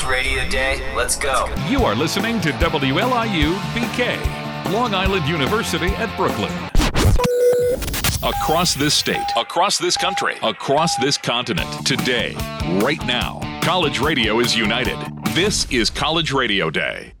College Radio Day. Let's go. You are listening to WLIU BK, Long Island University at Brooklyn. Across this state, across this country, across this continent, today, right now, college radio is united. This is College Radio Day.